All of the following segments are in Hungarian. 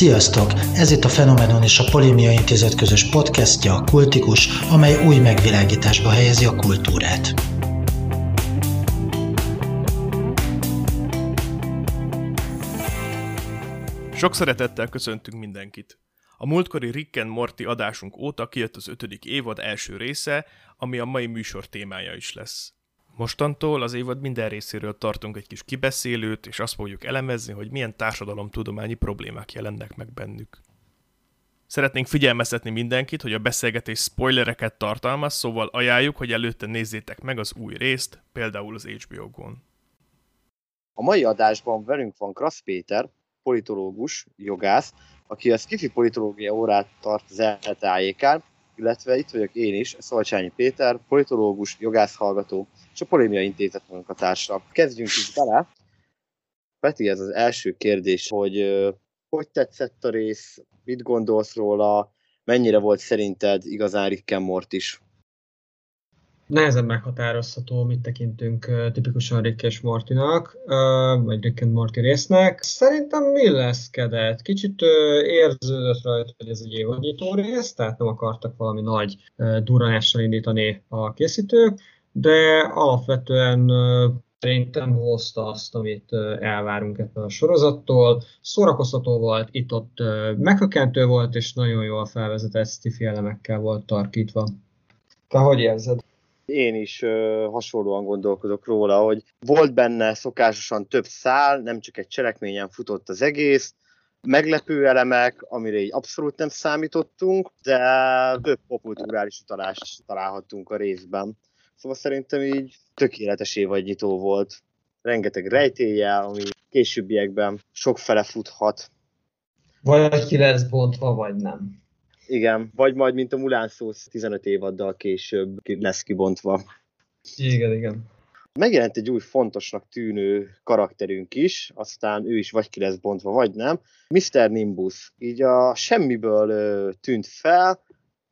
Sziasztok! Ez itt a Fenomenon és a Polémia Intézet közös podcastja, a Kultikus, amely új megvilágításba helyezi a kultúrát. Sok szeretettel köszöntünk mindenkit! A múltkori Rick and Morty adásunk óta kijött az ötödik évad első része, ami a mai műsor témája is lesz. Mostantól az évad minden részéről tartunk egy kis kibeszélőt, és azt fogjuk elemezni, hogy milyen társadalomtudományi problémák jelennek meg bennük. Szeretnénk figyelmeztetni mindenkit, hogy a beszélgetés spoilereket tartalmaz, szóval ajánljuk, hogy előtte nézzétek meg az új részt, például az HBO-gon. A mai adásban velünk van Krasz Péter, politológus, jogász, aki a Skifi politológia órát tart az ELTE illetve itt vagyok én is, Szolcsányi Péter, politológus, jogász hallgató, és a Polémia Intézet munkatársa. Kezdjünk is bele. Peti, ez az első kérdés, hogy hogy tetszett a rész, mit gondolsz róla, mennyire volt szerinted igazán Rick Mort is? nehezen meghatározható, mit tekintünk tipikusan Rick és Mortinak, vagy Rick and Morty résznek. Szerintem illeszkedett. Kicsit érződött rajta, hogy ez egy évadnyitó rész, tehát nem akartak valami nagy duranással indítani a készítők, de alapvetően szerintem hozta azt, amit elvárunk ettől a sorozattól. Szórakoztató volt, itt-ott meghökkentő volt, és nagyon jól felvezetett sci elemekkel volt tarkítva. Te hogy érzed? én is ö, hasonlóan gondolkodok róla, hogy volt benne szokásosan több szál, nem csak egy cselekményen futott az egész, meglepő elemek, amire így abszolút nem számítottunk, de több popkulturális utalást találhattunk a részben. Szóval szerintem így tökéletes évadnyitó volt. Rengeteg rejtélye, ami későbbiekben sok fele futhat. Vagy ki lesz bontva, vagy nem. Igen, vagy majd, mint a Mulán Szósz 15 évaddal később lesz kibontva. Igen, igen. Megjelent egy új fontosnak tűnő karakterünk is, aztán ő is vagy ki lesz bontva, vagy nem. Mr. Nimbus. Így a semmiből ö, tűnt fel,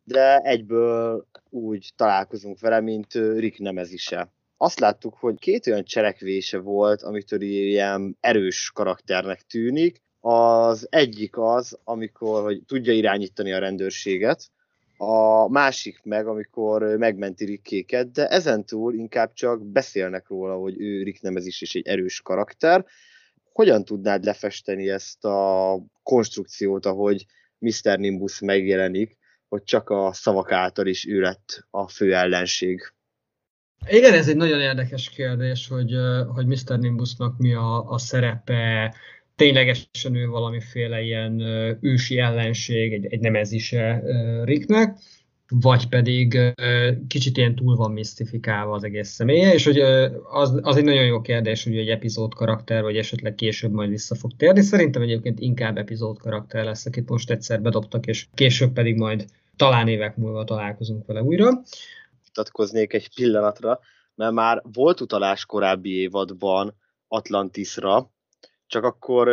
de egyből úgy találkozunk vele, mint Rick Nemezise. Azt láttuk, hogy két olyan cselekvése volt, amitől ilyen erős karakternek tűnik, az egyik az, amikor hogy tudja irányítani a rendőrséget, a másik meg, amikor megmenti Rickéket, de ezentúl inkább csak beszélnek róla, hogy ő Rick Nemezis is egy erős karakter. Hogyan tudnád lefesteni ezt a konstrukciót, ahogy Mr. Nimbus megjelenik, hogy csak a szavak által is ő lett a fő ellenség? Igen, ez egy nagyon érdekes kérdés, hogy, hogy Mr. Nimbusnak mi a, a szerepe, ténylegesen ő valamiféle ilyen ősi ellenség, egy, egy nemezise Ricknek, vagy pedig kicsit ilyen túl van misztifikálva az egész személye, és hogy az, az egy nagyon jó kérdés, hogy egy epizód karakter, vagy esetleg később majd vissza fog térni. Szerintem egyébként inkább epizód karakter lesz, akit most egyszer bedobtak, és később pedig majd talán évek múlva találkozunk vele újra. Vitatkoznék egy pillanatra, mert már volt utalás korábbi évadban Atlantisra, csak akkor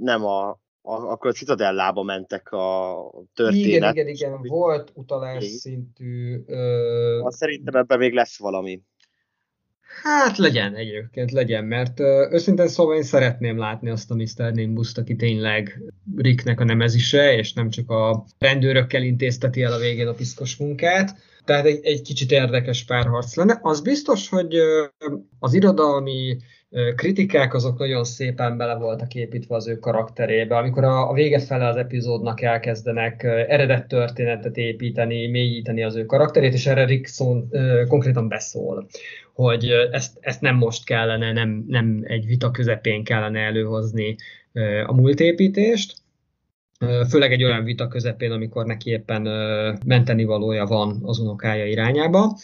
nem a, a, akkor a Citadellába mentek a történet. Igen, igen, igen, volt utalás szintű... Ö... Szerintem ebben még lesz valami. Hát legyen egyébként, legyen, mert őszintén szóval én szeretném látni azt a Mr. nimbus aki tényleg Ricknek a nemezise, és nem csak a rendőrökkel intézteti el a végén a piszkos munkát. Tehát egy, egy kicsit érdekes párharc lenne. Az biztos, hogy az irodalmi kritikák azok nagyon szépen bele voltak építve az ő karakterébe. Amikor a, a vége fele az epizódnak elkezdenek eredet történetet építeni, mélyíteni az ő karakterét, és erre Rickson konkrétan beszól, hogy ezt, ezt nem most kellene, nem, nem egy vita közepén kellene előhozni a múltépítést, főleg egy olyan vita közepén, amikor neki éppen menteni valója van az unokája irányába.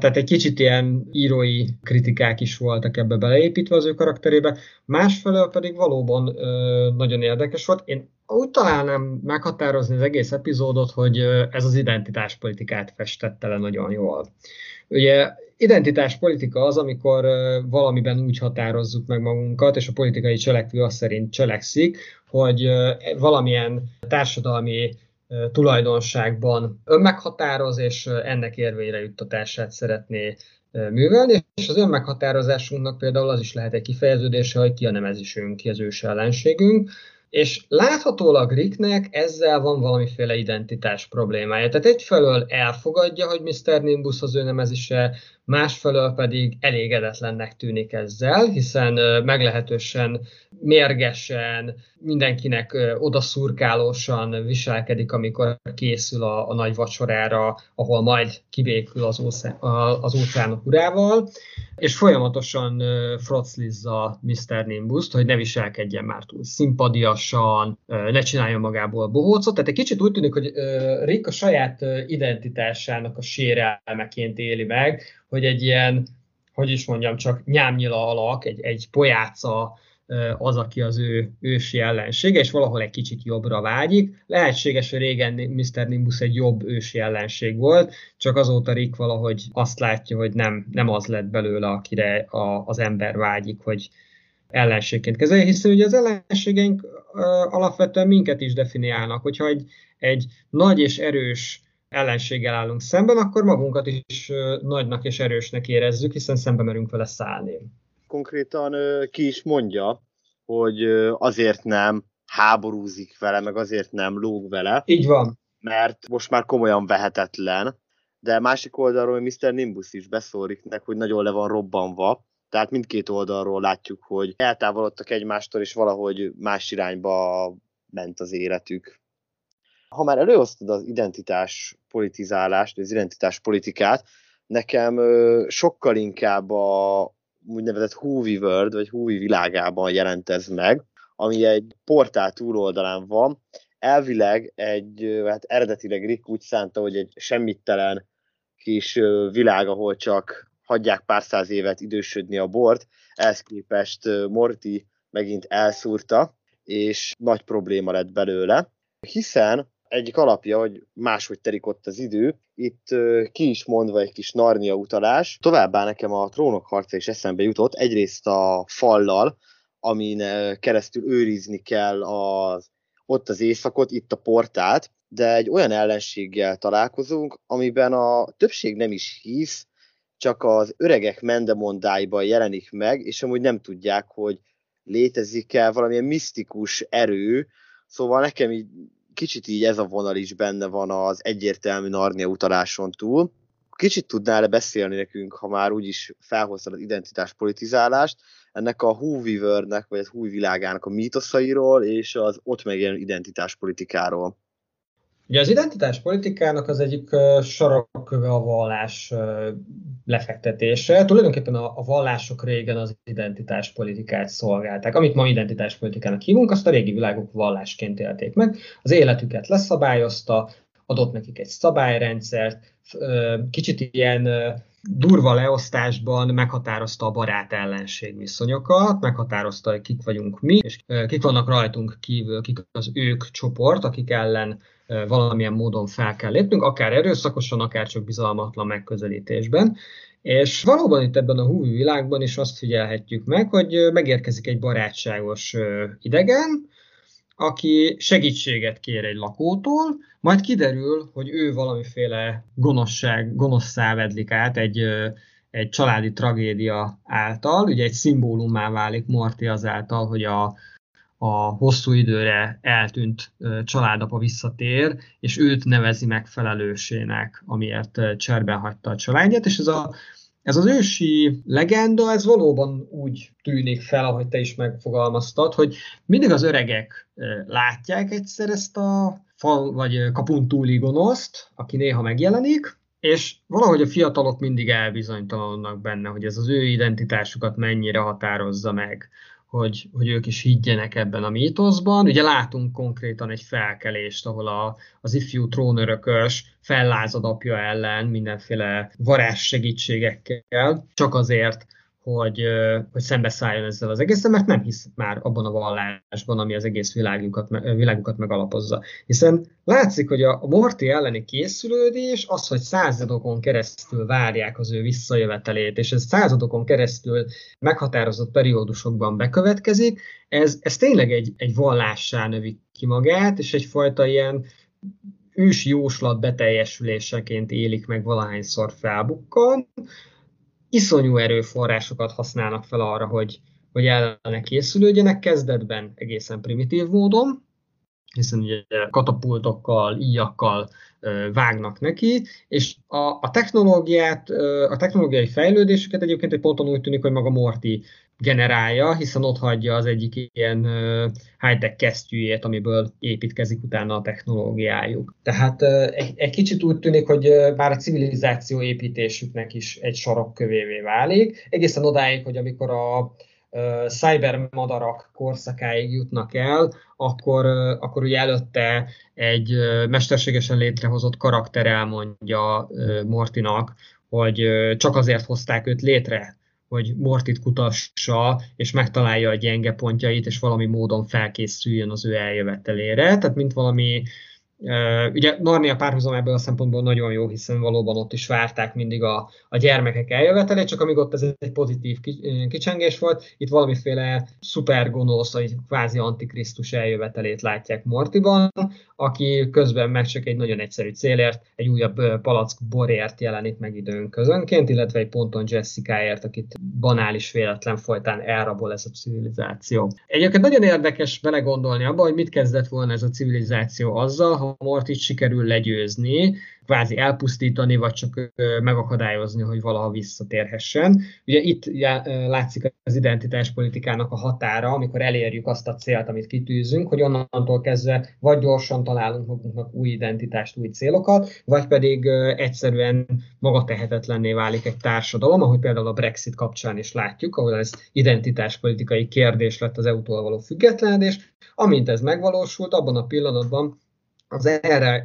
Tehát egy kicsit ilyen írói kritikák is voltak ebbe beleépítve az ő karakterébe, másfelől pedig valóban ö, nagyon érdekes volt. Én úgy találnám meghatározni az egész epizódot, hogy ez az identitáspolitikát festette le nagyon jól. Ugye identitáspolitika az, amikor valamiben úgy határozzuk meg magunkat, és a politikai cselekvő azt szerint cselekszik, hogy valamilyen társadalmi tulajdonságban önmeghatároz, és ennek érvényre juttatását szeretné művelni, és az önmeghatározásunknak például az is lehet egy kifejeződése, hogy ki a nemezisünk, ki az ős ellenségünk. És láthatólag Ricknek ezzel van valamiféle identitás problémája. Tehát egyfelől elfogadja, hogy Mr. Nimbus az ő nemezise, másfelől pedig elégedetlennek tűnik ezzel, hiszen meglehetősen mérgesen, mindenkinek odaszurkálósan viselkedik, amikor készül a, a nagy vacsorára, ahol majd kibékül az, óce, az óceánok urával, és folyamatosan froclizza Mr. Nimbus-t, hogy ne viselkedjen már túl szimpadiasan, ne csináljon magából bohócot. Tehát egy kicsit úgy tűnik, hogy Rick a saját identitásának a sérelmeként éli meg, hogy egy ilyen, hogy is mondjam, csak nyámnyila alak, egy, egy pojáca az, aki az ő ősi ellensége, és valahol egy kicsit jobbra vágyik. Lehetséges, hogy régen Mr. Nimbus egy jobb ősi ellenség volt, csak azóta Rick valahogy azt látja, hogy nem, nem az lett belőle, akire a, az ember vágyik, hogy ellenségként kezelje, hiszen ugye az ellenségeink alapvetően minket is definiálnak, hogyha egy, egy nagy és erős ellenséggel állunk szemben, akkor magunkat is nagynak és erősnek érezzük, hiszen szembe merünk vele szállni. Konkrétan ki is mondja, hogy azért nem háborúzik vele, meg azért nem lóg vele. Így van. Mert most már komolyan vehetetlen, de másik oldalról Mr. Nimbus is beszóriknek, hogy nagyon le van robbanva, tehát mindkét oldalról látjuk, hogy eltávolodtak egymástól, és valahogy más irányba ment az életük. Ha már előosztod az identitás politizálást, az identitás politikát, nekem sokkal inkább a úgynevezett Huvi World, vagy Huvi világában jelent ez meg, ami egy portál túloldalán van. Elvileg egy, hát eredetileg Rick úgy szánta, hogy egy semmittelen kis világ, ahol csak hagyják pár száz évet idősödni a bort, ehhez képest Morty megint elszúrta, és nagy probléma lett belőle, hiszen egyik alapja, hogy máshogy terik ott az idő. Itt ki is mondva egy kis Narnia utalás. Továbbá nekem a trónok harca is eszembe jutott, egyrészt a fallal, amin keresztül őrizni kell az, ott az éjszakot, itt a portát, de egy olyan ellenséggel találkozunk, amiben a többség nem is hisz, csak az öregek mendemondáiban jelenik meg, és amúgy nem tudják, hogy létezik-e valamilyen misztikus erő, szóval nekem így kicsit így ez a vonal is benne van az egyértelmű Narnia utaláson túl. Kicsit tudnál-e beszélni nekünk, ha már úgyis felhoztad az identitás politizálást, ennek a Whoweaver-nek, vagy a Who világának a mítoszairól, és az ott megjelenő identitás politikáról. Ugye az identitás politikának az egyik sarokköve a vallás lefektetése. Tulajdonképpen a, a vallások régen az identitás politikát szolgálták. Amit ma identitás politikának hívunk, azt a régi világok vallásként élték meg. Az életüket leszabályozta, adott nekik egy szabályrendszert, kicsit ilyen durva leosztásban meghatározta a barát-ellenség viszonyokat, meghatározta, hogy kik vagyunk mi, és kik vannak rajtunk kívül, kik az ők csoport, akik ellen valamilyen módon fel kell lépnünk, akár erőszakosan, akár csak bizalmatlan megközelítésben. És valóban itt ebben a húvi világban is azt figyelhetjük meg, hogy megérkezik egy barátságos idegen, aki segítséget kér egy lakótól, majd kiderül, hogy ő valamiféle gonoszság, gonoszszá vedlik át egy, egy családi tragédia által, ugye egy szimbólummá válik Morty azáltal, hogy a, a hosszú időre eltűnt családapa visszatér, és őt nevezi meg felelősének, amiért cserben hagyta a családját, és ez, a, ez az ősi legenda, ez valóban úgy tűnik fel, ahogy te is megfogalmaztad, hogy mindig az öregek látják egyszer ezt a fal vagy kapun túli gonoszt, aki néha megjelenik, és valahogy a fiatalok mindig elbizonytalanodnak benne, hogy ez az ő identitásukat mennyire határozza meg hogy, hogy ők is higgyenek ebben a mítoszban. Ugye látunk konkrétan egy felkelést, ahol a, az ifjú trónörökös fellázad apja ellen mindenféle varázs segítségekkel, csak azért, hogy, hogy szembeszálljon ezzel az egészen, mert nem hisz már abban a vallásban, ami az egész világukat, világukat megalapozza. Hiszen látszik, hogy a Morty elleni készülődés az, hogy századokon keresztül várják az ő visszajövetelét, és ez századokon keresztül meghatározott periódusokban bekövetkezik, ez, ez tényleg egy, egy vallássá növi ki magát, és egyfajta ilyen ős jóslat beteljesüléseként élik meg valahányszor felbukkan, iszonyú erőforrásokat használnak fel arra, hogy, vagy ellene készülődjenek, kezdetben egészen primitív módon, hiszen ugye katapultokkal, íjakkal vágnak neki, és a, a technológiát, a technológiai fejlődéseket egyébként egy ponton úgy tűnik, hogy maga Morty generálja, hiszen ott hagyja az egyik ilyen high-tech kesztyűjét, amiből építkezik utána a technológiájuk. Tehát egy, kicsit úgy tűnik, hogy már a civilizáció építésüknek is egy sarokkövévé válik, egészen odáig, hogy amikor a, cybermadarak korszakáig jutnak el, akkor, akkor ugye előtte egy mesterségesen létrehozott karakter elmondja Mortinak, hogy csak azért hozták őt létre, hogy Mortit kutassa, és megtalálja a gyenge pontjait, és valami módon felkészüljön az ő eljövetelére. Tehát mint valami ugye Narnia párhuzam ebből a szempontból nagyon jó, hiszen valóban ott is várták mindig a, a gyermekek eljövetelét, csak amíg ott ez egy pozitív kicsengés volt, itt valamiféle szuper gonosz, vagy kvázi antikrisztus eljövetelét látják Mortiban, aki közben meg csak egy nagyon egyszerű célért, egy újabb palack borért jelenik meg időn közönként, illetve egy ponton Jessicaért, akit banális véletlen folytán elrabol ez a civilizáció. Egyébként nagyon érdekes belegondolni abba, hogy mit kezdett volna ez a civilizáció azzal, ha Mortit sikerül legyőzni, kvázi elpusztítani, vagy csak megakadályozni, hogy valaha visszatérhessen. Ugye itt látszik az identitáspolitikának a határa, amikor elérjük azt a célt, amit kitűzünk, hogy onnantól kezdve vagy gyorsan találunk magunknak új identitást, új célokat, vagy pedig egyszerűen magatehetetlenné válik egy társadalom, ahogy például a Brexit kapcsán is látjuk, ahol ez identitáspolitikai kérdés lett az EU-tól való függetlenedés. Amint ez megvalósult, abban a pillanatban az erre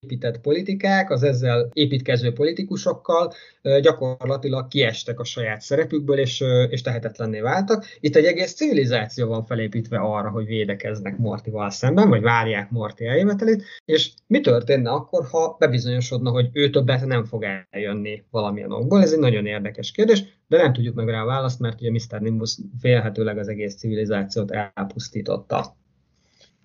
épített politikák, az ezzel építkező politikusokkal gyakorlatilag kiestek a saját szerepükből, és, és tehetetlenné váltak. Itt egy egész civilizáció van felépítve arra, hogy védekeznek Mortival szemben, vagy várják Morti eljövetelét, és mi történne akkor, ha bebizonyosodna, hogy ő többet nem fog eljönni valamilyen okból? Ez egy nagyon érdekes kérdés, de nem tudjuk meg rá a választ, mert ugye Mr. Nimbus félhetőleg az egész civilizációt elpusztította.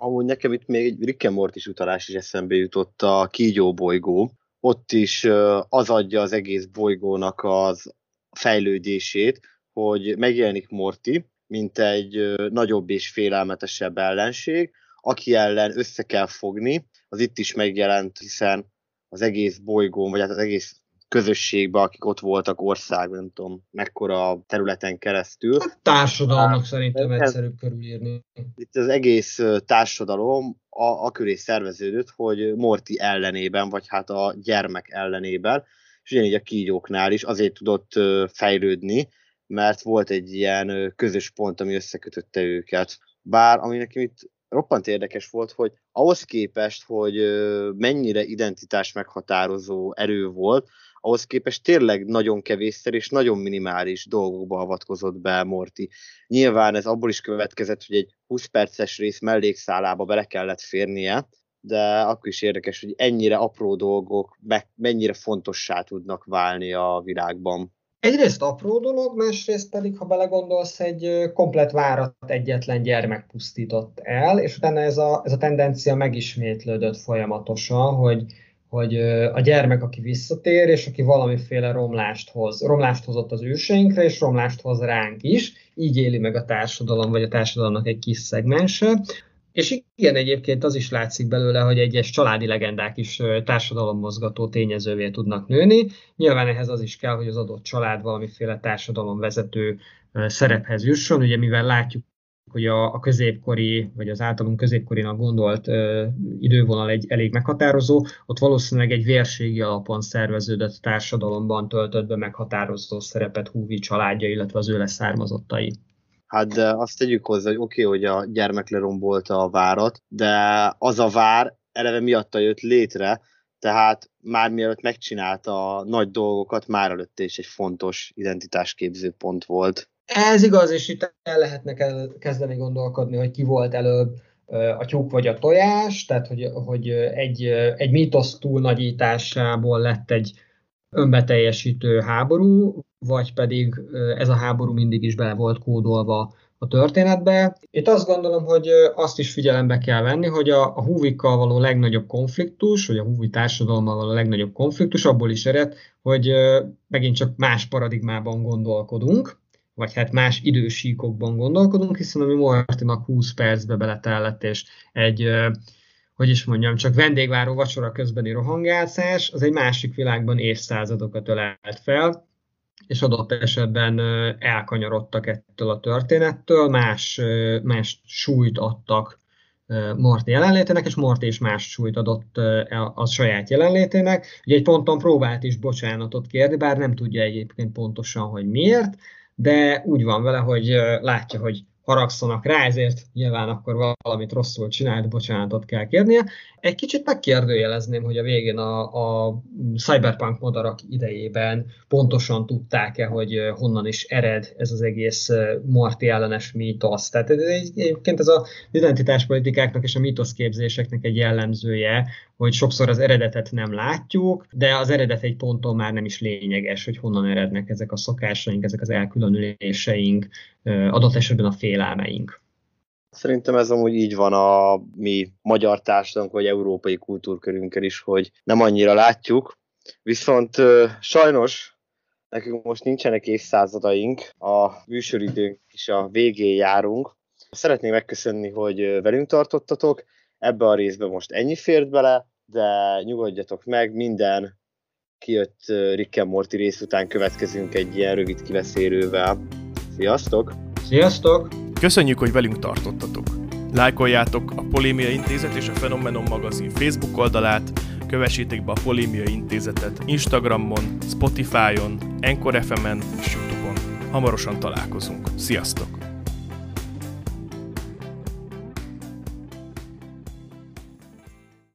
Amúgy nekem itt még egy Rick and Morty utalás is eszembe jutott a kígyó bolygó. Ott is az adja az egész bolygónak az fejlődését, hogy megjelenik Morty, mint egy nagyobb és félelmetesebb ellenség, aki ellen össze kell fogni. Az itt is megjelent, hiszen az egész bolygón, vagy hát az egész közösségbe, akik ott voltak ország, nem tudom, mekkora területen keresztül. A társadalomnak szerintem egyszerűbb körülírni. Itt az egész társadalom a, a köré szerveződött, hogy Morti ellenében, vagy hát a gyermek ellenében, és ugyanígy a kígyóknál is azért tudott fejlődni, mert volt egy ilyen közös pont, ami összekötötte őket. Bár ami nekem itt roppant érdekes volt, hogy ahhoz képest, hogy mennyire identitás meghatározó erő volt, ahhoz képest tényleg nagyon kevésszer és nagyon minimális dolgokba avatkozott be Morty. Nyilván ez abból is következett, hogy egy 20 perces rész mellékszálába bele kellett férnie, de akkor is érdekes, hogy ennyire apró dolgok mennyire fontossá tudnak válni a világban. Egyrészt apró dolog, másrészt pedig, ha belegondolsz, egy komplet várat egyetlen gyermek pusztított el, és utána ez a, ez a tendencia megismétlődött folyamatosan, hogy hogy a gyermek, aki visszatér, és aki valamiféle romlást hoz. Romlást hozott az őseinkre, és romlást hoz ránk is. Így éli meg a társadalom, vagy a társadalomnak egy kis szegmense. És igen, egyébként az is látszik belőle, hogy egyes családi legendák is társadalommozgató tényezővé tudnak nőni. Nyilván ehhez az is kell, hogy az adott család valamiféle társadalomvezető szerephez jusson. Ugye mivel látjuk hogy a, a középkori, vagy az általunk középkorinak gondolt ö, idővonal egy elég meghatározó, ott valószínűleg egy vérségi alapon szerveződött társadalomban töltött be meghatározó szerepet Húvi családja, illetve az ő leszármazottai. Hát de azt tegyük hozzá, hogy oké, okay, hogy a gyermek lerombolta a várat, de az a vár eleve miatta jött létre, tehát már mielőtt megcsinálta a nagy dolgokat, már előtte is egy fontos identitásképző pont volt. Ez igaz, és itt el lehetne kezdeni gondolkodni, hogy ki volt előbb a tyúk vagy a tojás, tehát hogy, hogy egy, egy mítosz túlnagyításából lett egy önbeteljesítő háború, vagy pedig ez a háború mindig is bele volt kódolva a történetbe. Itt azt gondolom, hogy azt is figyelembe kell venni, hogy a, a húvikkal való legnagyobb konfliktus, vagy a húvi társadalommal való legnagyobb konfliktus abból is ered, hogy megint csak más paradigmában gondolkodunk, vagy hát más idősíkokban gondolkodunk, hiszen ami Mortinak 20 percbe beletellett, és egy, hogy is mondjam, csak vendégváró vacsora közbeni rohangálszás, az egy másik világban évszázadokat ölelt fel, és adott esetben elkanyarodtak ettől a történettől, más, más súlyt adtak Morty jelenlétének, és Morty is más súlyt adott a saját jelenlétének. Ugye egy ponton próbált is bocsánatot kérni, bár nem tudja egyébként pontosan, hogy miért, de úgy van vele, hogy látja, hogy haragszanak rá, ezért nyilván akkor valamit rosszul csinált, bocsánatot kell kérnie. Egy kicsit megkérdőjelezném, hogy a végén a, a cyberpunk madarak idejében pontosan tudták-e, hogy honnan is ered ez az egész Marti ellenes mítosz. Tehát egyébként ez a identitáspolitikáknak és a mítoszképzéseknek egy jellemzője, hogy sokszor az eredetet nem látjuk, de az eredet egy ponton már nem is lényeges, hogy honnan erednek ezek a szokásaink, ezek az elkülönüléseink, adott esetben a félelmeink. Szerintem ez amúgy így van a mi magyar társadalunk vagy európai kultúrkörünkkel is, hogy nem annyira látjuk, viszont sajnos nekünk most nincsenek évszázadaink, a műsoridőnk is a végén járunk. Szeretném megköszönni, hogy velünk tartottatok, ebbe a részbe most ennyi fért bele, de nyugodjatok meg, minden kijött Rick and Morty rész után következünk egy ilyen rövid kiveszélővel. Sziasztok! Sziasztok! Köszönjük, hogy velünk tartottatok! Lájkoljátok a Polémia Intézet és a Fenomenon magazin Facebook oldalát, kövessétek be a Polémia Intézetet Instagramon, Spotify-on, Encore FM-en és Youtube-on. Hamarosan találkozunk. Sziasztok!